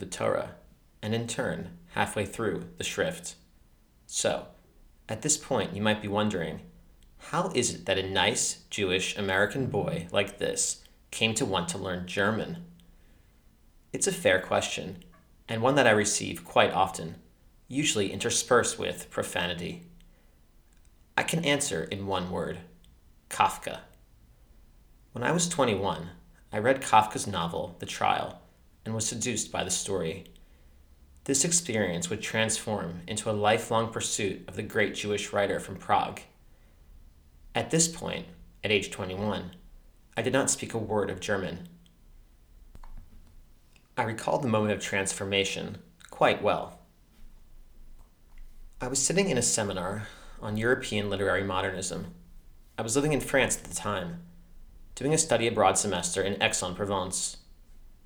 the Torah, and in turn, halfway through the Schrift. So, at this point, you might be wondering how is it that a nice Jewish American boy like this came to want to learn German? It's a fair question, and one that I receive quite often, usually interspersed with profanity. I can answer in one word Kafka. When I was 21, I read Kafka's novel, The Trial, and was seduced by the story. This experience would transform into a lifelong pursuit of the great Jewish writer from Prague. At this point, at age 21, I did not speak a word of German. I recall the moment of transformation quite well. I was sitting in a seminar on European literary modernism. I was living in France at the time, doing a study abroad semester in Aix-en-Provence.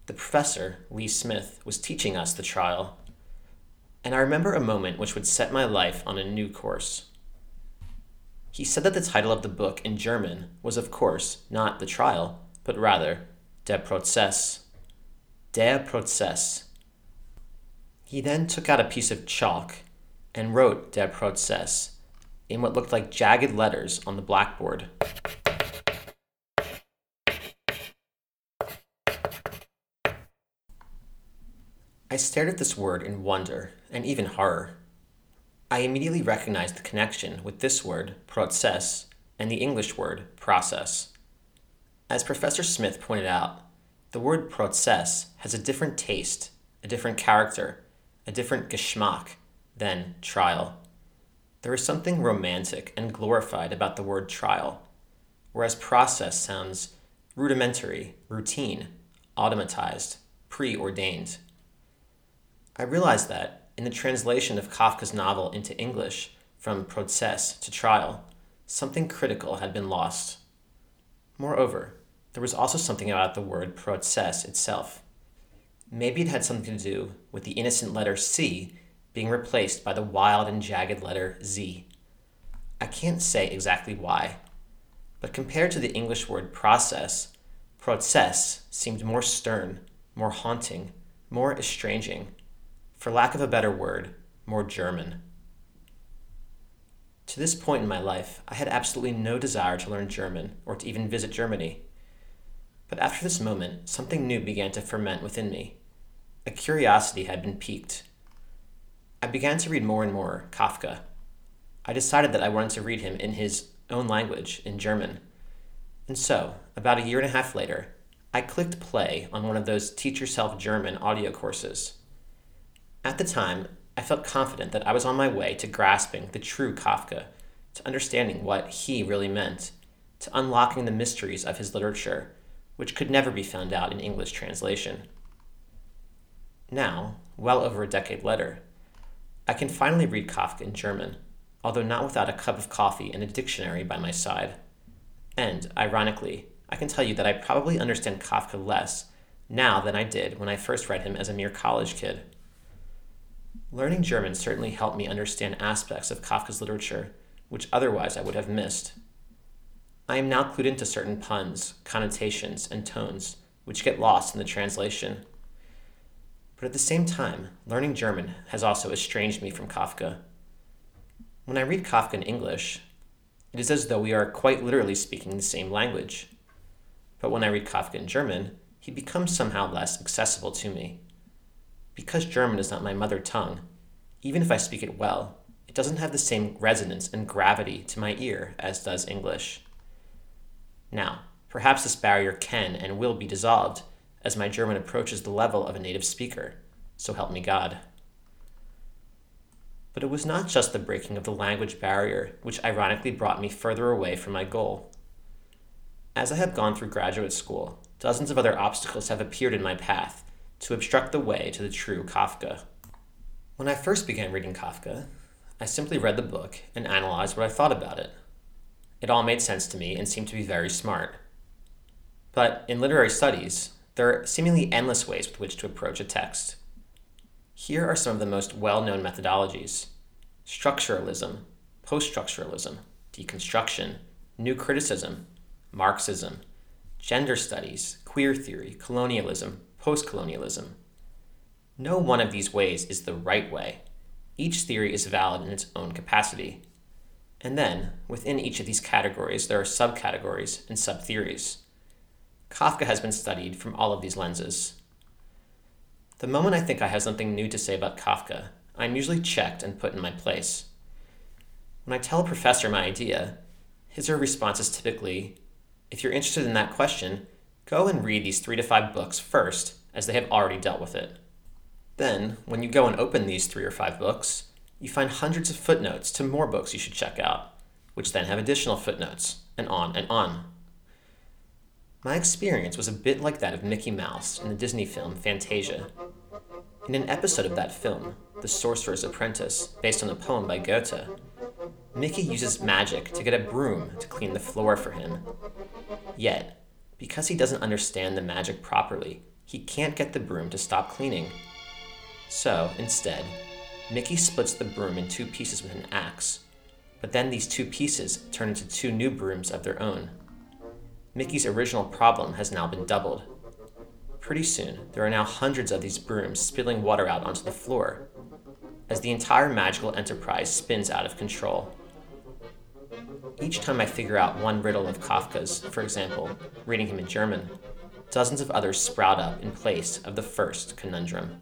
The professor, Lee Smith, was teaching us the trial, and I remember a moment which would set my life on a new course. He said that the title of the book in German was, of course, not The Trial, but rather Der Prozess. Der Prozess. He then took out a piece of chalk and wrote Der Prozess in what looked like jagged letters on the blackboard. I stared at this word in wonder and even horror. I immediately recognized the connection with this word, Prozess, and the English word, process. As Professor Smith pointed out, the word Prozess has a different taste, a different character, a different geschmack than trial. There is something romantic and glorified about the word trial, whereas Prozess sounds rudimentary, routine, automatized, preordained. I realized that, in the translation of Kafka's novel into English from Prozess to trial, something critical had been lost. Moreover, there was also something about the word Prozess itself. Maybe it had something to do with the innocent letter C being replaced by the wild and jagged letter Z. I can't say exactly why, but compared to the English word process, Prozess seemed more stern, more haunting, more estranging, for lack of a better word, more German. To this point in my life, I had absolutely no desire to learn German or to even visit Germany. But after this moment, something new began to ferment within me. A curiosity had been piqued. I began to read more and more Kafka. I decided that I wanted to read him in his own language, in German. And so, about a year and a half later, I clicked play on one of those Teach Yourself German audio courses. At the time, I felt confident that I was on my way to grasping the true Kafka, to understanding what he really meant, to unlocking the mysteries of his literature which could never be found out in English translation. Now, well over a decade later, I can finally read Kafka in German, although not without a cup of coffee and a dictionary by my side. And, ironically, I can tell you that I probably understand Kafka less now than I did when I first read him as a mere college kid. Learning German certainly helped me understand aspects of Kafka's literature which otherwise I would have missed. I am now clued into certain puns, connotations, and tones, which get lost in the translation. But at the same time, learning German has also estranged me from Kafka. When I read Kafka in English, it is as though we are quite literally speaking the same language. But when I read Kafka in German, he becomes somehow less accessible to me. Because German is not my mother tongue, even if I speak it well, it doesn't have the same resonance and gravity to my ear as does English. Now, perhaps this barrier can and will be dissolved as my German approaches the level of a native speaker. So help me God. But it was not just the breaking of the language barrier which ironically brought me further away from my goal. As I have gone through graduate school, dozens of other obstacles have appeared in my path to obstruct the way to the true Kafka. When I first began reading Kafka, I simply read the book and analyzed what I thought about it. It all made sense to me and seemed to be very smart. But in literary studies, there are seemingly endless ways with which to approach a text. Here are some of the most well known methodologies structuralism, post structuralism, deconstruction, new criticism, Marxism, gender studies, queer theory, colonialism, post colonialism, No one of these ways is the right way. Each theory is valid in its own capacity. And then, within each of these categories, there are subcategories and subtheories. Kafka has been studied from all of these lenses. The moment I think I have something new to say about Kafka, I am usually checked and put in my place. When I tell a professor my idea, his or her response is typically, if you're interested in that question, go and read these three to five books first, as they have already dealt with it. Then, when you go and open these three or five books, you find hundreds of footnotes to more books you should check out, which then have additional footnotes, and on and on. My experience was a bit like that of Mickey Mouse in the Disney film Fantasia. In an episode of that film, The Sorcerer's Apprentice, based on a poem by Goethe, Mickey uses magic to get a broom to clean the floor for him. Yet, because he doesn't understand the magic properly, he can't get the broom to stop cleaning. So, instead, Mickey splits the broom in two pieces with an axe, but then these two pieces turn into two new brooms of their own. Mickey's original problem has now been doubled. Pretty soon, there are now hundreds of these brooms spilling water out onto the floor, as the entire magical enterprise spins out of control. Each time I figure out one riddle of Kafka's, for example, reading him in German, dozens of others sprout up in place of the first conundrum.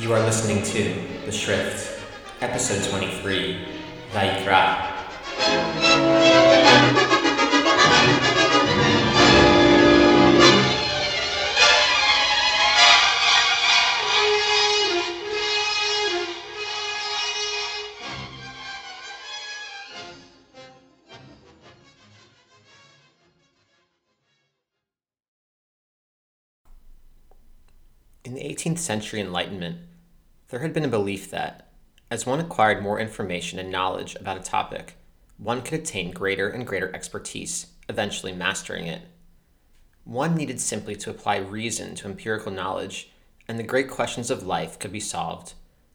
You are listening to The Schrift, Episode 23, Vayikra. In the 18th century Enlightenment, there had been a belief that, as one acquired more information and knowledge about a topic, one could attain greater and greater expertise, eventually mastering it. One needed simply to apply reason to empirical knowledge, and the great questions of life could be solved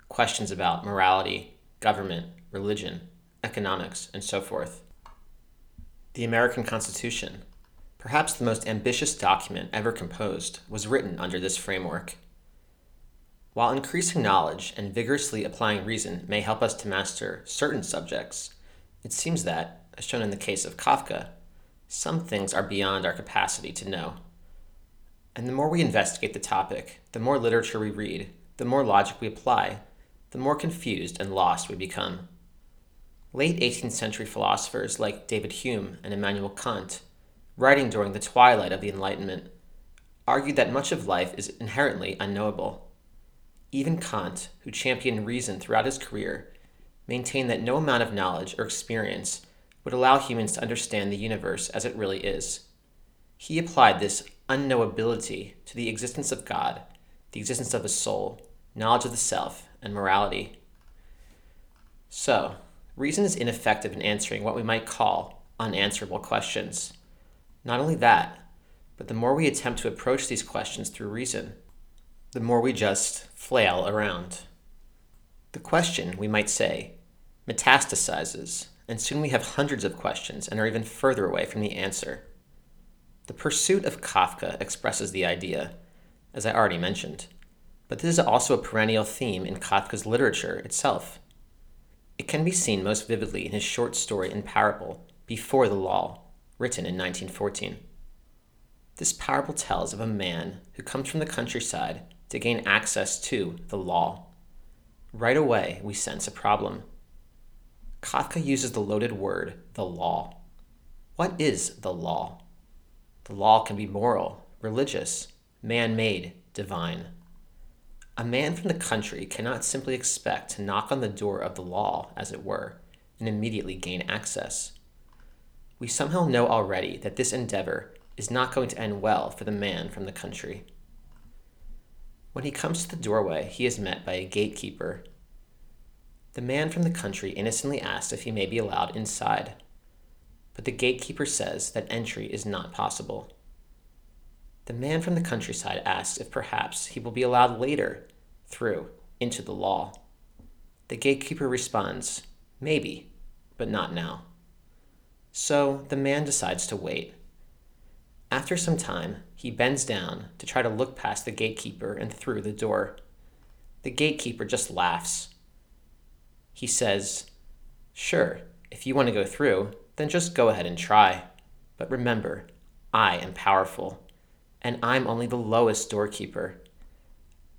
questions about morality, government, religion, economics, and so forth. The American Constitution, perhaps the most ambitious document ever composed, was written under this framework. While increasing knowledge and vigorously applying reason may help us to master certain subjects, it seems that, as shown in the case of Kafka, some things are beyond our capacity to know. And the more we investigate the topic, the more literature we read, the more logic we apply, the more confused and lost we become. Late 18th century philosophers like David Hume and Immanuel Kant, writing during the twilight of the Enlightenment, argued that much of life is inherently unknowable. Even Kant, who championed reason throughout his career, maintained that no amount of knowledge or experience would allow humans to understand the universe as it really is. He applied this unknowability to the existence of God, the existence of a soul, knowledge of the self, and morality. So, reason is ineffective in answering what we might call unanswerable questions. Not only that, but the more we attempt to approach these questions through reason, the more we just flail around. The question, we might say, metastasizes, and soon we have hundreds of questions and are even further away from the answer. The pursuit of Kafka expresses the idea, as I already mentioned, but this is also a perennial theme in Kafka's literature itself. It can be seen most vividly in his short story and parable, Before the Law, written in 1914. This parable tells of a man who comes from the countryside to gain access to the law. Right away, we sense a problem. Kafka uses the loaded word, the law. What is the law? The law can be moral, religious, man made, divine. A man from the country cannot simply expect to knock on the door of the law, as it were, and immediately gain access. We somehow know already that this endeavor is not going to end well for the man from the country. When he comes to the doorway, he is met by a gatekeeper the man from the country innocently asks if he may be allowed inside, but the gatekeeper says that entry is not possible. The man from the countryside asks if perhaps he will be allowed later through into the law. The gatekeeper responds, Maybe, but not now. So the man decides to wait. After some time, he bends down to try to look past the gatekeeper and through the door. The gatekeeper just laughs. He says, Sure, if you want to go through, then just go ahead and try. But remember, I am powerful, and I'm only the lowest doorkeeper.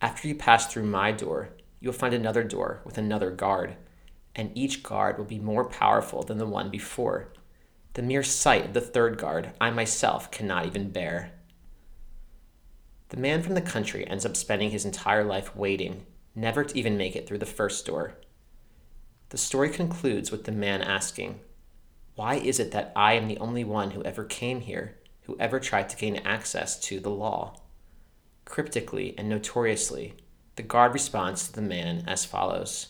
After you pass through my door, you'll find another door with another guard, and each guard will be more powerful than the one before. The mere sight of the third guard I myself cannot even bear. The man from the country ends up spending his entire life waiting, never to even make it through the first door. The story concludes with the man asking, Why is it that I am the only one who ever came here, who ever tried to gain access to the law? Cryptically and notoriously, the guard responds to the man as follows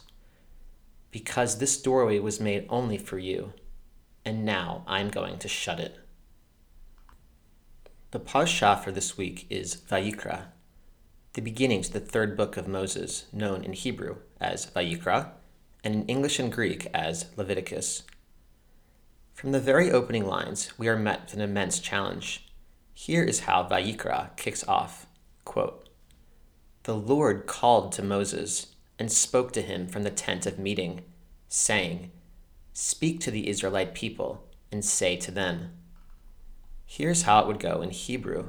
Because this doorway was made only for you and now I'm going to shut it. The parsha for this week is Vayikra, the beginning to the third book of Moses, known in Hebrew as Vayikra, and in English and Greek as Leviticus. From the very opening lines, we are met with an immense challenge. Here is how Vayikra kicks off Quote, The Lord called to Moses and spoke to him from the tent of meeting, saying, Speak to the Israelite people and say to them. Here's how it would go in Hebrew.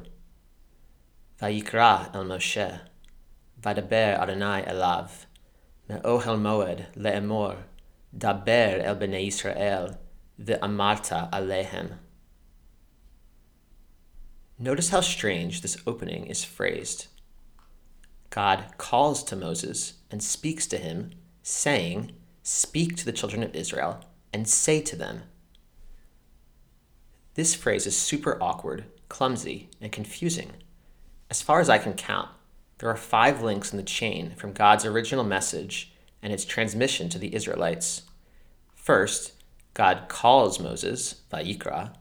Vayikra el Moshe, Vadaber Adonai elav, Me'ohel moed le'emor, Daber el bnei Israel, ve'amarta alehem. Notice how strange this opening is phrased. God calls to Moses and speaks to him, saying, Speak to the children of Israel and say to them. This phrase is super awkward, clumsy, and confusing. As far as I can count, there are five links in the chain from God's original message and its transmission to the Israelites. First, God calls Moses, Vayikra.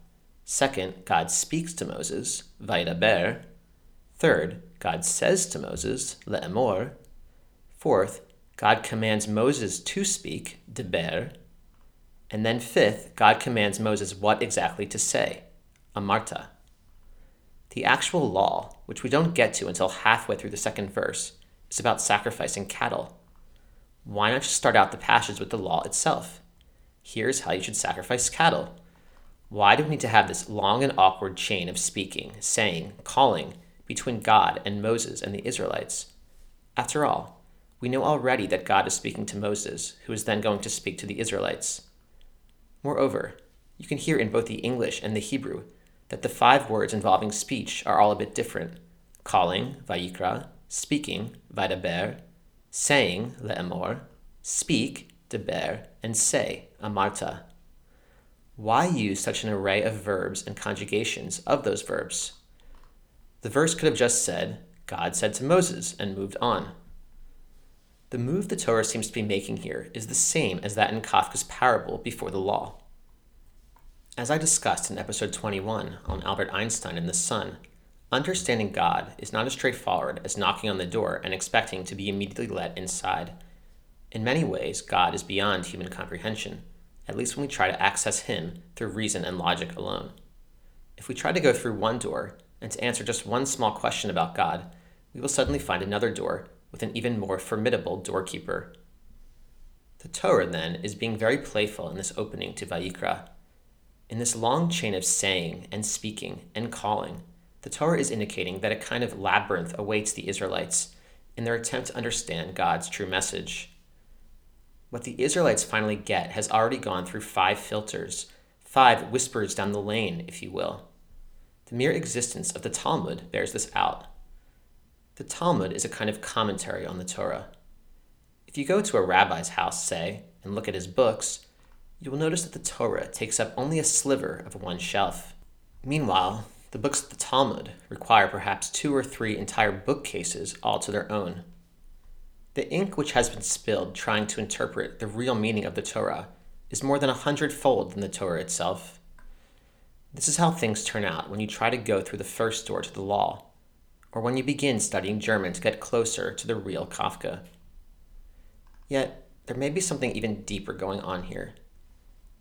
Second, God speaks to Moses, Vaidaber. Third, God says to Moses, Le'emor. Fourth, God commands Moses to speak, Deber. And then, fifth, God commands Moses what exactly to say, amarta. The actual law, which we don't get to until halfway through the second verse, is about sacrificing cattle. Why not just start out the passage with the law itself? Here's how you should sacrifice cattle. Why do we need to have this long and awkward chain of speaking, saying, calling between God and Moses and the Israelites? After all, we know already that God is speaking to Moses, who is then going to speak to the Israelites. Moreover, you can hear in both the English and the Hebrew that the five words involving speech are all a bit different calling, vayikra, speaking, vaidaber, saying, le'emor, speak, deber, and say, amarta. Why use such an array of verbs and conjugations of those verbs? The verse could have just said, God said to Moses, and moved on. The move the Torah seems to be making here is the same as that in Kafka's parable before the law. As I discussed in episode 21 on Albert Einstein and the sun, understanding God is not as straightforward as knocking on the door and expecting to be immediately let inside. In many ways, God is beyond human comprehension, at least when we try to access Him through reason and logic alone. If we try to go through one door and to answer just one small question about God, we will suddenly find another door with an even more formidable doorkeeper. The Torah, then, is being very playful in this opening to Vayikra. In this long chain of saying and speaking and calling, the Torah is indicating that a kind of labyrinth awaits the Israelites in their attempt to understand God's true message. What the Israelites finally get has already gone through five filters, five whispers down the lane, if you will. The mere existence of the Talmud bears this out. The Talmud is a kind of commentary on the Torah. If you go to a rabbi's house, say, and look at his books, you will notice that the Torah takes up only a sliver of one shelf. Meanwhile, the books of the Talmud require perhaps two or three entire bookcases all to their own. The ink which has been spilled trying to interpret the real meaning of the Torah is more than a hundredfold than the Torah itself. This is how things turn out when you try to go through the first door to the law or when you begin studying German to get closer to the real Kafka. Yet, there may be something even deeper going on here.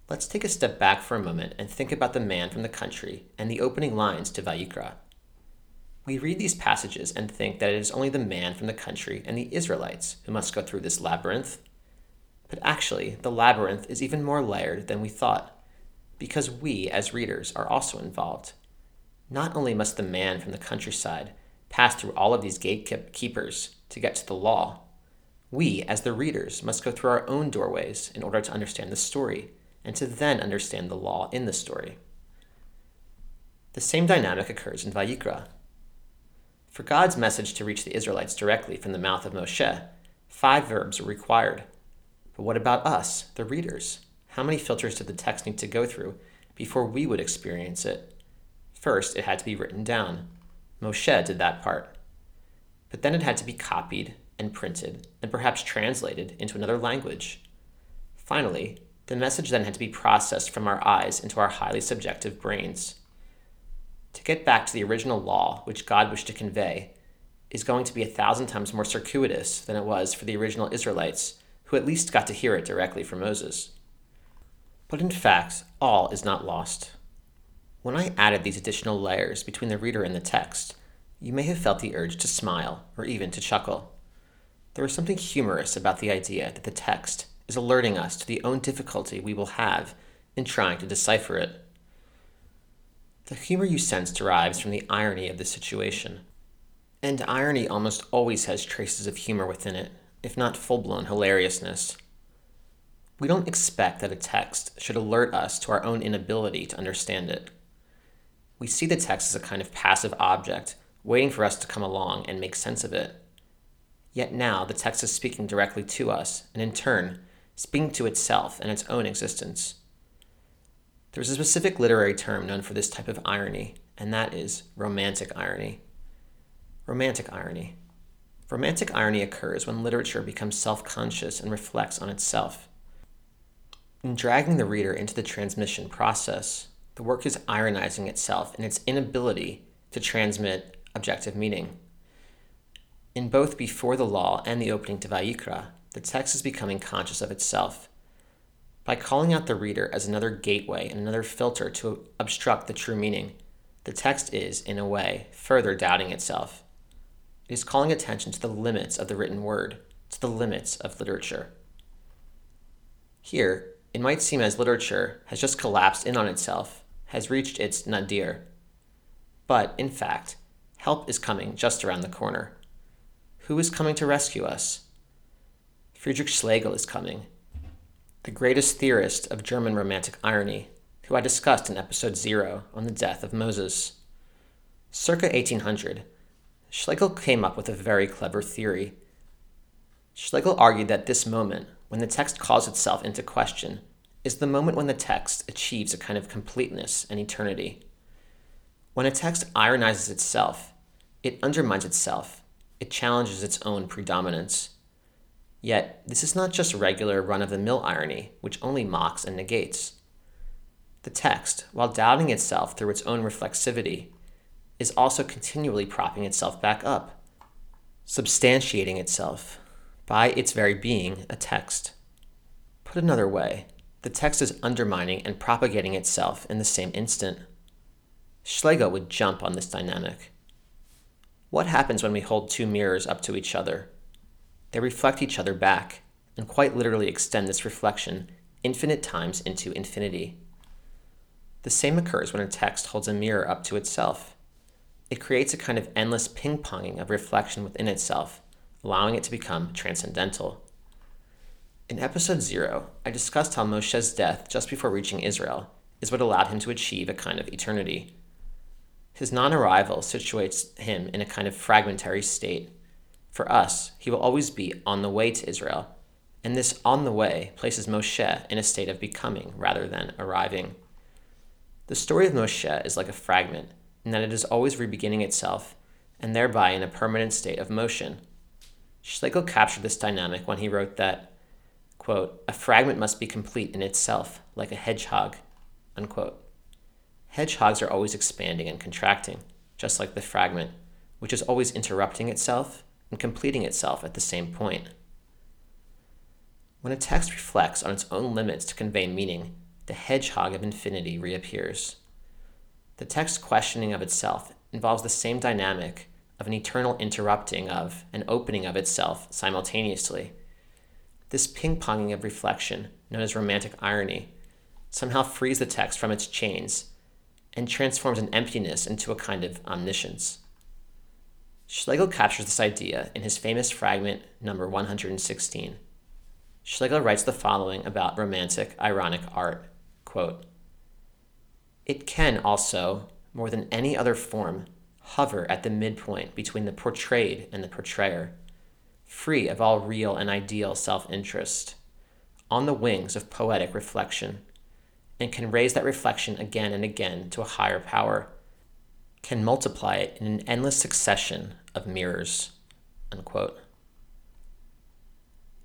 Let's take a step back for a moment and think about the man from the country and the opening lines to Vayikra. We read these passages and think that it is only the man from the country and the Israelites who must go through this labyrinth. But actually, the labyrinth is even more layered than we thought, because we, as readers, are also involved. Not only must the man from the countryside pass through all of these gatekeepers to get to the law, we, as the readers, must go through our own doorways in order to understand the story and to then understand the law in the story. The same dynamic occurs in Vayikra. For God's message to reach the Israelites directly from the mouth of Moshe, five verbs are required. But what about us, the readers? How many filters did the text need to go through before we would experience it? First, it had to be written down. Moshe did that part. But then it had to be copied and printed and perhaps translated into another language. Finally, the message then had to be processed from our eyes into our highly subjective brains. To get back to the original law, which God wished to convey, is going to be a thousand times more circuitous than it was for the original Israelites, who at least got to hear it directly from Moses. But in fact, all is not lost. When I added these additional layers between the reader and the text, you may have felt the urge to smile or even to chuckle. There is something humorous about the idea that the text is alerting us to the own difficulty we will have in trying to decipher it. The humor you sense derives from the irony of the situation. And irony almost always has traces of humor within it, if not full blown hilariousness. We don't expect that a text should alert us to our own inability to understand it. We see the text as a kind of passive object, waiting for us to come along and make sense of it. Yet now the text is speaking directly to us, and in turn, speaking to itself and its own existence. There's a specific literary term known for this type of irony, and that is romantic irony. Romantic irony. Romantic irony occurs when literature becomes self conscious and reflects on itself. In dragging the reader into the transmission process, the work is ironizing itself in its inability to transmit objective meaning. In both Before the Law and the opening to Vayikra, the text is becoming conscious of itself. By calling out the reader as another gateway and another filter to obstruct the true meaning, the text is, in a way, further doubting itself. It is calling attention to the limits of the written word, to the limits of literature. Here, it might seem as literature has just collapsed in on itself, has reached its nadir. But, in fact, help is coming just around the corner. Who is coming to rescue us? Friedrich Schlegel is coming, the greatest theorist of German Romantic irony, who I discussed in episode 0 on the death of Moses. Circa 1800, Schlegel came up with a very clever theory. Schlegel argued that this moment, when the text calls itself into question, is the moment when the text achieves a kind of completeness and eternity. When a text ironizes itself, it undermines itself, it challenges its own predominance. Yet, this is not just regular run of the mill irony, which only mocks and negates. The text, while doubting itself through its own reflexivity, is also continually propping itself back up, substantiating itself by its very being a text. Put another way, the text is undermining and propagating itself in the same instant. Schlegel would jump on this dynamic. What happens when we hold two mirrors up to each other? They reflect each other back, and quite literally extend this reflection infinite times into infinity. The same occurs when a text holds a mirror up to itself. It creates a kind of endless ping ponging of reflection within itself, allowing it to become transcendental. In episode 0, I discussed how Moshe's death just before reaching Israel is what allowed him to achieve a kind of eternity. His non arrival situates him in a kind of fragmentary state for us, he will always be on the way to Israel, and this on the way places Moshe in a state of becoming rather than arriving. The story of Moshe is like a fragment in that it is always rebeginning itself and thereby in a permanent state of motion. Schlegel captured this dynamic when he wrote that, quote, a fragment must be complete in itself, like a hedgehog, unquote. Hedgehogs are always expanding and contracting, just like the fragment, which is always interrupting itself and completing itself at the same point. When a text reflects on its own limits to convey meaning, the hedgehog of infinity reappears. The text questioning of itself involves the same dynamic of an eternal interrupting of and opening of itself simultaneously. This ping ponging of reflection, known as romantic irony, somehow frees the text from its chains and transforms an emptiness into a kind of omniscience. Schlegel captures this idea in his famous fragment number 116. Schlegel writes the following about romantic, ironic art quote, It can also, more than any other form, hover at the midpoint between the portrayed and the portrayer, free of all real and ideal self interest, on the wings of poetic reflection, and can raise that reflection again and again to a higher power, can multiply it in an endless succession of mirrors. Unquote.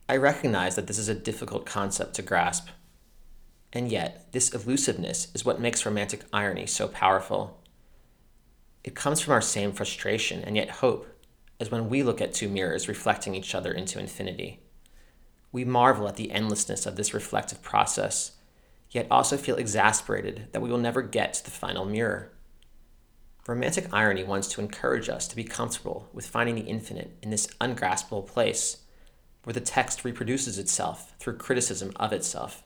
I recognize that this is a difficult concept to grasp. And yet, this elusiveness is what makes romantic irony so powerful. It comes from our same frustration and yet hope, as when we look at two mirrors reflecting each other into infinity. We marvel at the endlessness of this reflective process, yet also feel exasperated that we will never get to the final mirror. Romantic irony wants to encourage us to be comfortable with finding the infinite in this ungraspable place, where the text reproduces itself through criticism of itself.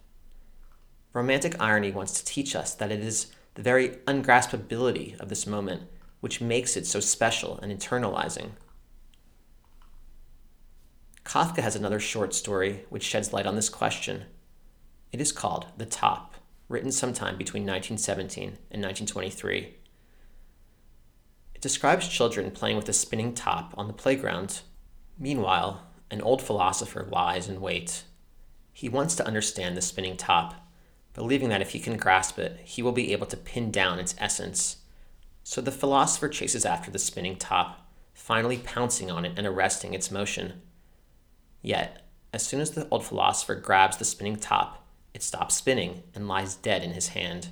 Romantic irony wants to teach us that it is the very ungraspability of this moment which makes it so special and internalizing. Kafka has another short story which sheds light on this question. It is called The Top, written sometime between 1917 and 1923. It describes children playing with a spinning top on the playground. Meanwhile, an old philosopher lies in wait. He wants to understand the spinning top, believing that if he can grasp it, he will be able to pin down its essence so the philosopher chases after the spinning top, finally pouncing on it and arresting its motion. Yet, as soon as the old philosopher grabs the spinning top, it stops spinning and lies dead in his hand.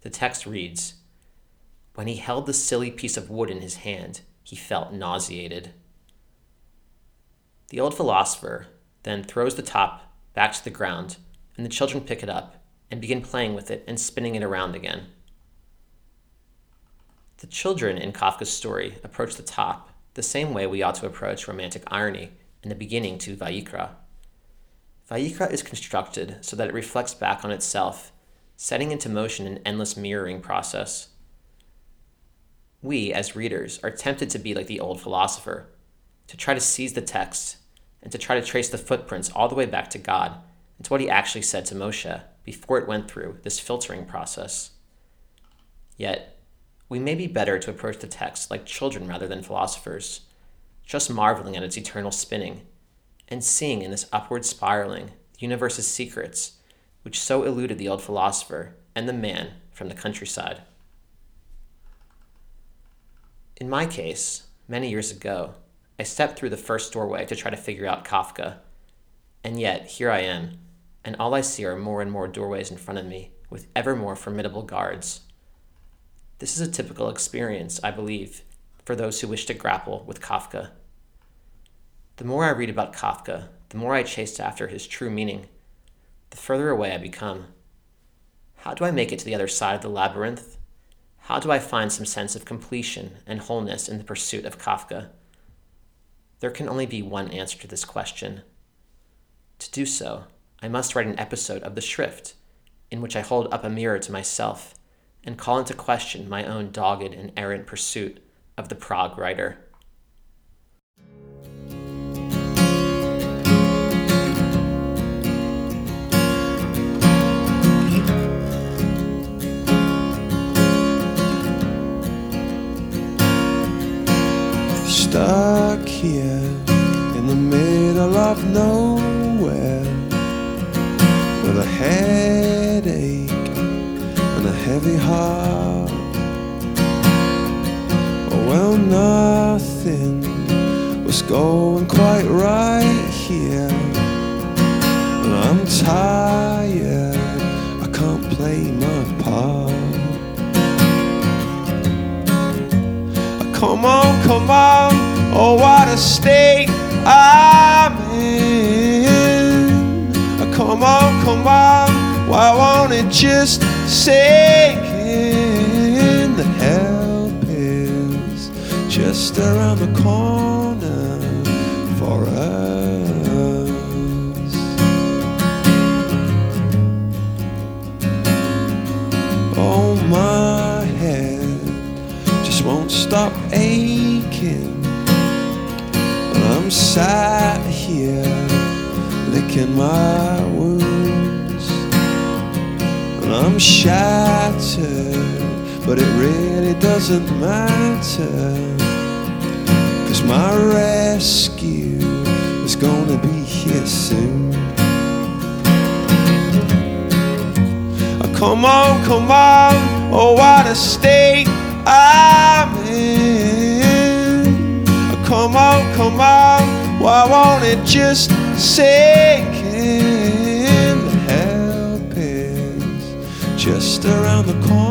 The text reads When he held the silly piece of wood in his hand, he felt nauseated. The old philosopher then throws the top back to the ground, and the children pick it up and begin playing with it and spinning it around again. The children in Kafka's story approach the top the same way we ought to approach romantic irony in the beginning to Vayikra. Vayikra is constructed so that it reflects back on itself, setting into motion an endless mirroring process. We, as readers, are tempted to be like the old philosopher, to try to seize the text and to try to trace the footprints all the way back to God and to what he actually said to Moshe before it went through this filtering process. Yet, we may be better to approach the text like children rather than philosophers, just marveling at its eternal spinning, and seeing in this upward spiraling the universe's secrets, which so eluded the old philosopher and the man from the countryside. In my case, many years ago, I stepped through the first doorway to try to figure out Kafka, and yet here I am, and all I see are more and more doorways in front of me with ever more formidable guards this is a typical experience, I believe, for those who wish to grapple with Kafka. The more I read about Kafka, the more I chase after his true meaning, the further away I become. How do I make it to the other side of the labyrinth? How do I find some sense of completion and wholeness in the pursuit of Kafka? There can only be one answer to this question. To do so, I must write an episode of The Schrift, in which I hold up a mirror to myself and call into question my own dogged and errant pursuit of the Prague writer. In? The help is just around the corner for us. Oh, my head just won't stop aching. And I'm sat here licking my I'm shattered, but it really doesn't matter. Cause my rescue is gonna be here soon. Ah, come on, come on, oh what a state I'm in. Ah, come on, come on, why won't it just sink just around the corner